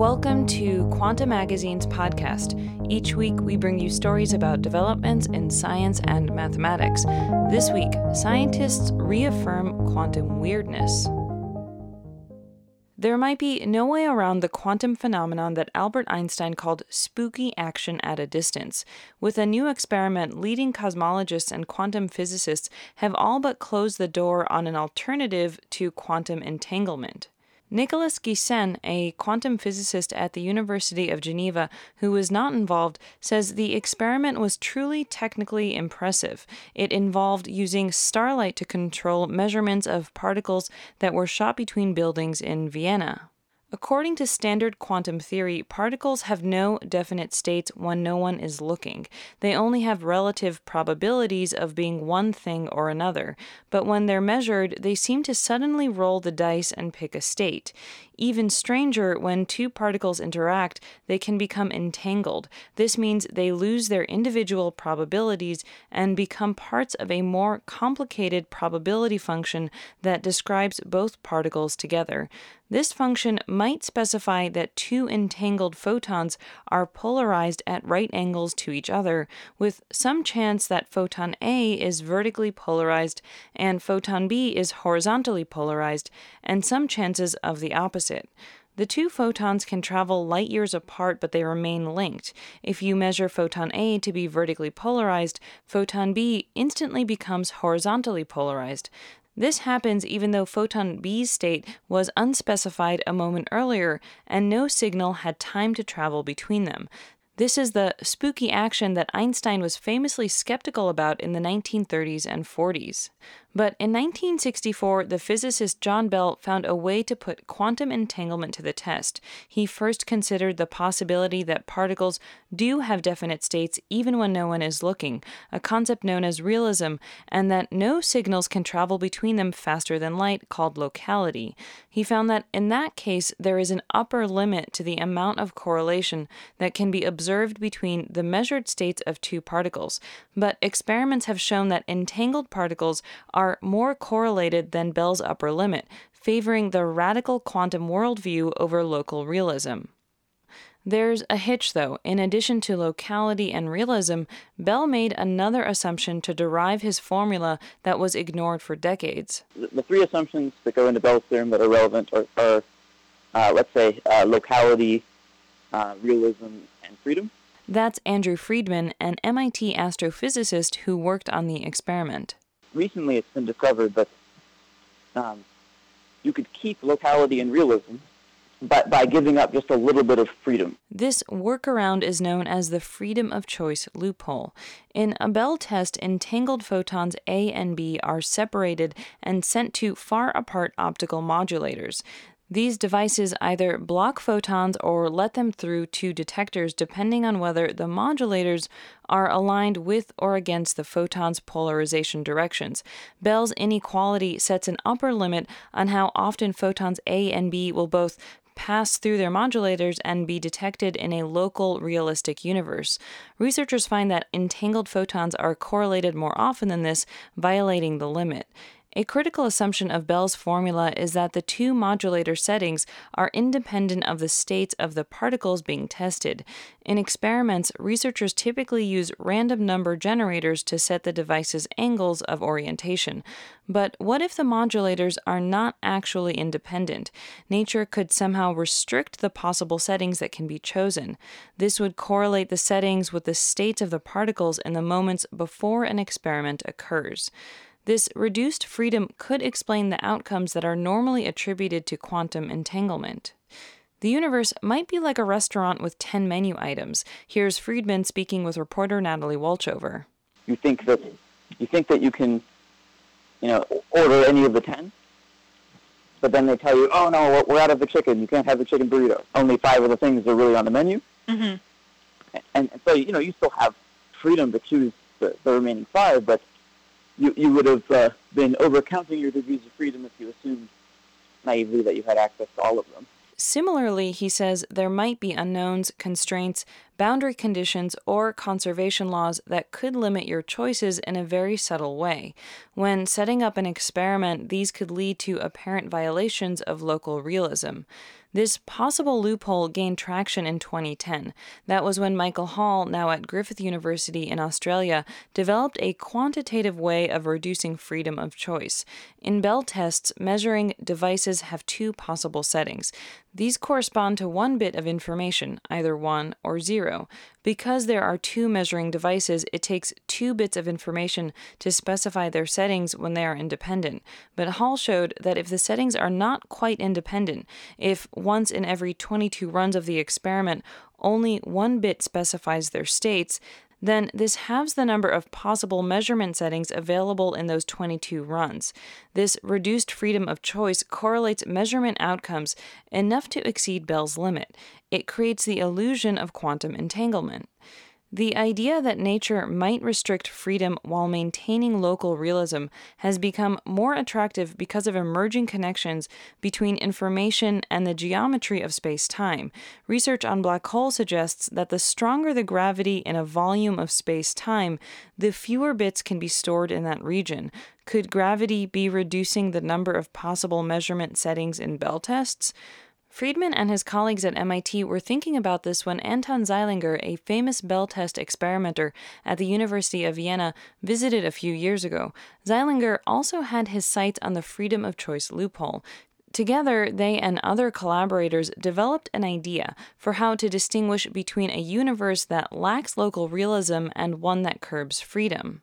Welcome to Quanta Magazine's podcast. Each week, we bring you stories about developments in science and mathematics. This week, scientists reaffirm quantum weirdness. There might be no way around the quantum phenomenon that Albert Einstein called spooky action at a distance. With a new experiment, leading cosmologists and quantum physicists have all but closed the door on an alternative to quantum entanglement. Nicolas Gisin, a quantum physicist at the University of Geneva who was not involved, says the experiment was truly technically impressive. It involved using starlight to control measurements of particles that were shot between buildings in Vienna. According to standard quantum theory, particles have no definite states when no one is looking. They only have relative probabilities of being one thing or another, but when they're measured, they seem to suddenly roll the dice and pick a state. Even stranger, when two particles interact, they can become entangled. This means they lose their individual probabilities and become parts of a more complicated probability function that describes both particles together. This function might specify that two entangled photons are polarized at right angles to each other, with some chance that photon A is vertically polarized and photon B is horizontally polarized, and some chances of the opposite. The two photons can travel light years apart, but they remain linked. If you measure photon A to be vertically polarized, photon B instantly becomes horizontally polarized. This happens even though photon B's state was unspecified a moment earlier and no signal had time to travel between them. This is the spooky action that Einstein was famously skeptical about in the 1930s and 40s. But in 1964, the physicist John Bell found a way to put quantum entanglement to the test. He first considered the possibility that particles do have definite states even when no one is looking, a concept known as realism, and that no signals can travel between them faster than light, called locality. He found that in that case, there is an upper limit to the amount of correlation that can be observed between the measured states of two particles. But experiments have shown that entangled particles are more correlated than Bell's upper limit, favoring the radical quantum worldview over local realism. There's a hitch, though. In addition to locality and realism, Bell made another assumption to derive his formula that was ignored for decades. The three assumptions that go into Bell's theorem that are relevant are, are uh, let's say, uh, locality, uh, realism, and freedom. That's Andrew Friedman, an MIT astrophysicist who worked on the experiment recently it's been discovered that um, you could keep locality and realism by, by giving up just a little bit of freedom. This workaround is known as the freedom of choice loophole. In a Bell test, entangled photons A and B are separated and sent to far apart optical modulators. These devices either block photons or let them through to detectors depending on whether the modulators are aligned with or against the photon's polarization directions. Bell's inequality sets an upper limit on how often photons A and B will both pass through their modulators and be detected in a local realistic universe. Researchers find that entangled photons are correlated more often than this, violating the limit. A critical assumption of Bell's formula is that the two modulator settings are independent of the states of the particles being tested. In experiments, researchers typically use random number generators to set the device's angles of orientation. But what if the modulators are not actually independent? Nature could somehow restrict the possible settings that can be chosen. This would correlate the settings with the states of the particles in the moments before an experiment occurs. This reduced freedom could explain the outcomes that are normally attributed to quantum entanglement. The universe might be like a restaurant with 10 menu items. Here's Friedman speaking with reporter Natalie Wolchover. You think that you think that you can you know order any of the 10? But then they tell you, "Oh no, we're out of the chicken. You can't have the chicken burrito. Only 5 of the things are really on the menu." Mm-hmm. And, and so you know, you still have freedom to choose the, the remaining 5, but you, you would have uh, been overcounting your degrees of freedom if you assumed naively that you had access to all of them. Similarly, he says there might be unknowns, constraints, boundary conditions, or conservation laws that could limit your choices in a very subtle way. When setting up an experiment, these could lead to apparent violations of local realism. This possible loophole gained traction in 2010. That was when Michael Hall, now at Griffith University in Australia, developed a quantitative way of reducing freedom of choice. In Bell tests, measuring devices have two possible settings. These correspond to one bit of information, either 1 or 0. Because there are two measuring devices, it takes two bits of information to specify their settings when they are independent. But Hall showed that if the settings are not quite independent, if once in every 22 runs of the experiment only one bit specifies their states, then this halves the number of possible measurement settings available in those 22 runs. This reduced freedom of choice correlates measurement outcomes enough to exceed Bell's limit. It creates the illusion of quantum entanglement. The idea that nature might restrict freedom while maintaining local realism has become more attractive because of emerging connections between information and the geometry of space time. Research on black holes suggests that the stronger the gravity in a volume of space time, the fewer bits can be stored in that region. Could gravity be reducing the number of possible measurement settings in Bell tests? Friedman and his colleagues at MIT were thinking about this when Anton Zeilinger, a famous Bell test experimenter at the University of Vienna, visited a few years ago. Zeilinger also had his sights on the freedom of choice loophole. Together, they and other collaborators developed an idea for how to distinguish between a universe that lacks local realism and one that curbs freedom.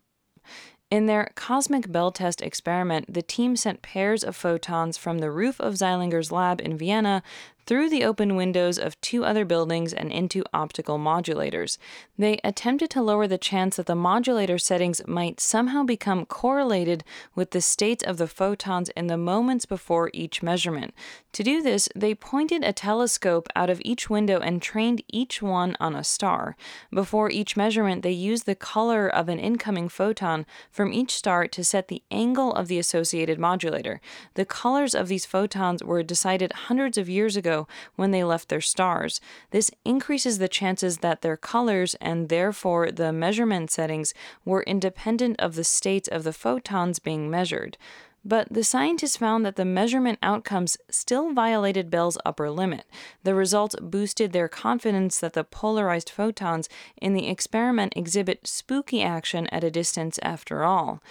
In their cosmic bell test experiment, the team sent pairs of photons from the roof of Zeilinger's lab in Vienna through the open windows of two other buildings and into optical modulators. They attempted to lower the chance that the modulator settings might somehow become correlated with the states of the photons in the moments before each measurement. To do this, they pointed a telescope out of each window and trained each one on a star. Before each measurement, they used the color of an incoming photon from each star to set the angle of the associated modulator. The colors of these photons were decided hundreds of years ago when they left their stars. This increases the chances that their colors and therefore the measurement settings were independent of the states of the photons being measured. But the scientists found that the measurement outcomes still violated Bell's upper limit. The results boosted their confidence that the polarized photons in the experiment exhibit spooky action at a distance after all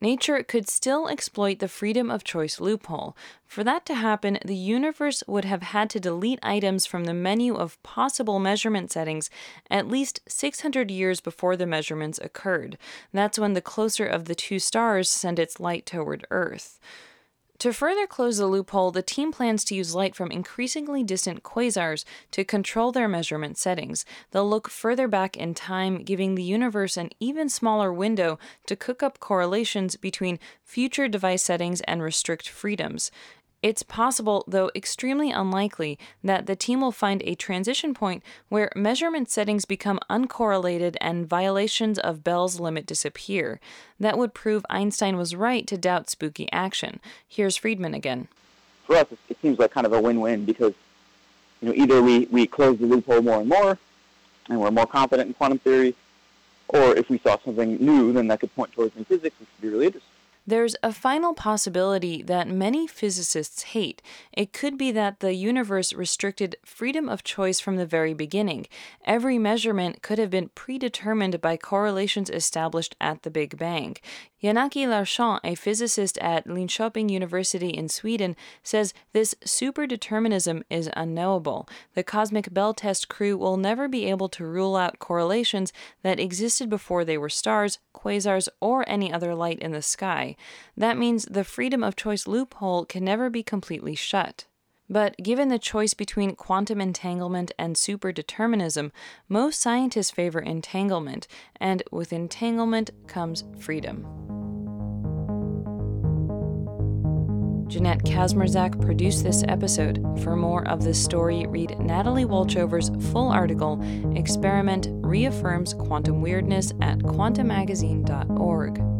nature could still exploit the freedom of choice loophole. For that to happen, the universe would have had to delete items from the menu of possible measurement settings at least 600 years before the measurements occurred. That's when the closer of the two stars sent its light toward Earth. To further close the loophole, the team plans to use light from increasingly distant quasars to control their measurement settings. They'll look further back in time, giving the universe an even smaller window to cook up correlations between future device settings and restrict freedoms. It's possible, though extremely unlikely, that the team will find a transition point where measurement settings become uncorrelated and violations of Bell's limit disappear. That would prove Einstein was right to doubt spooky action. Here's Friedman again. For us, it seems like kind of a win-win because you know either we, we close the loophole more and more, and we're more confident in quantum theory, or if we saw something new, then that could point towards new physics, which would be really interesting. There's a final possibility that many physicists hate. It could be that the universe restricted freedom of choice from the very beginning. Every measurement could have been predetermined by correlations established at the Big Bang. Jan-Åke Larsson, a physicist at Linköping University in Sweden, says this superdeterminism is unknowable. The cosmic bell test crew will never be able to rule out correlations that existed before they were stars, quasars, or any other light in the sky. That means the freedom of choice loophole can never be completely shut. But given the choice between quantum entanglement and superdeterminism, most scientists favor entanglement, and with entanglement comes freedom. Jeanette Kazmierczak produced this episode. For more of this story, read Natalie Wolchover's full article, Experiment Reaffirms Quantum Weirdness, at quantamagazine.org.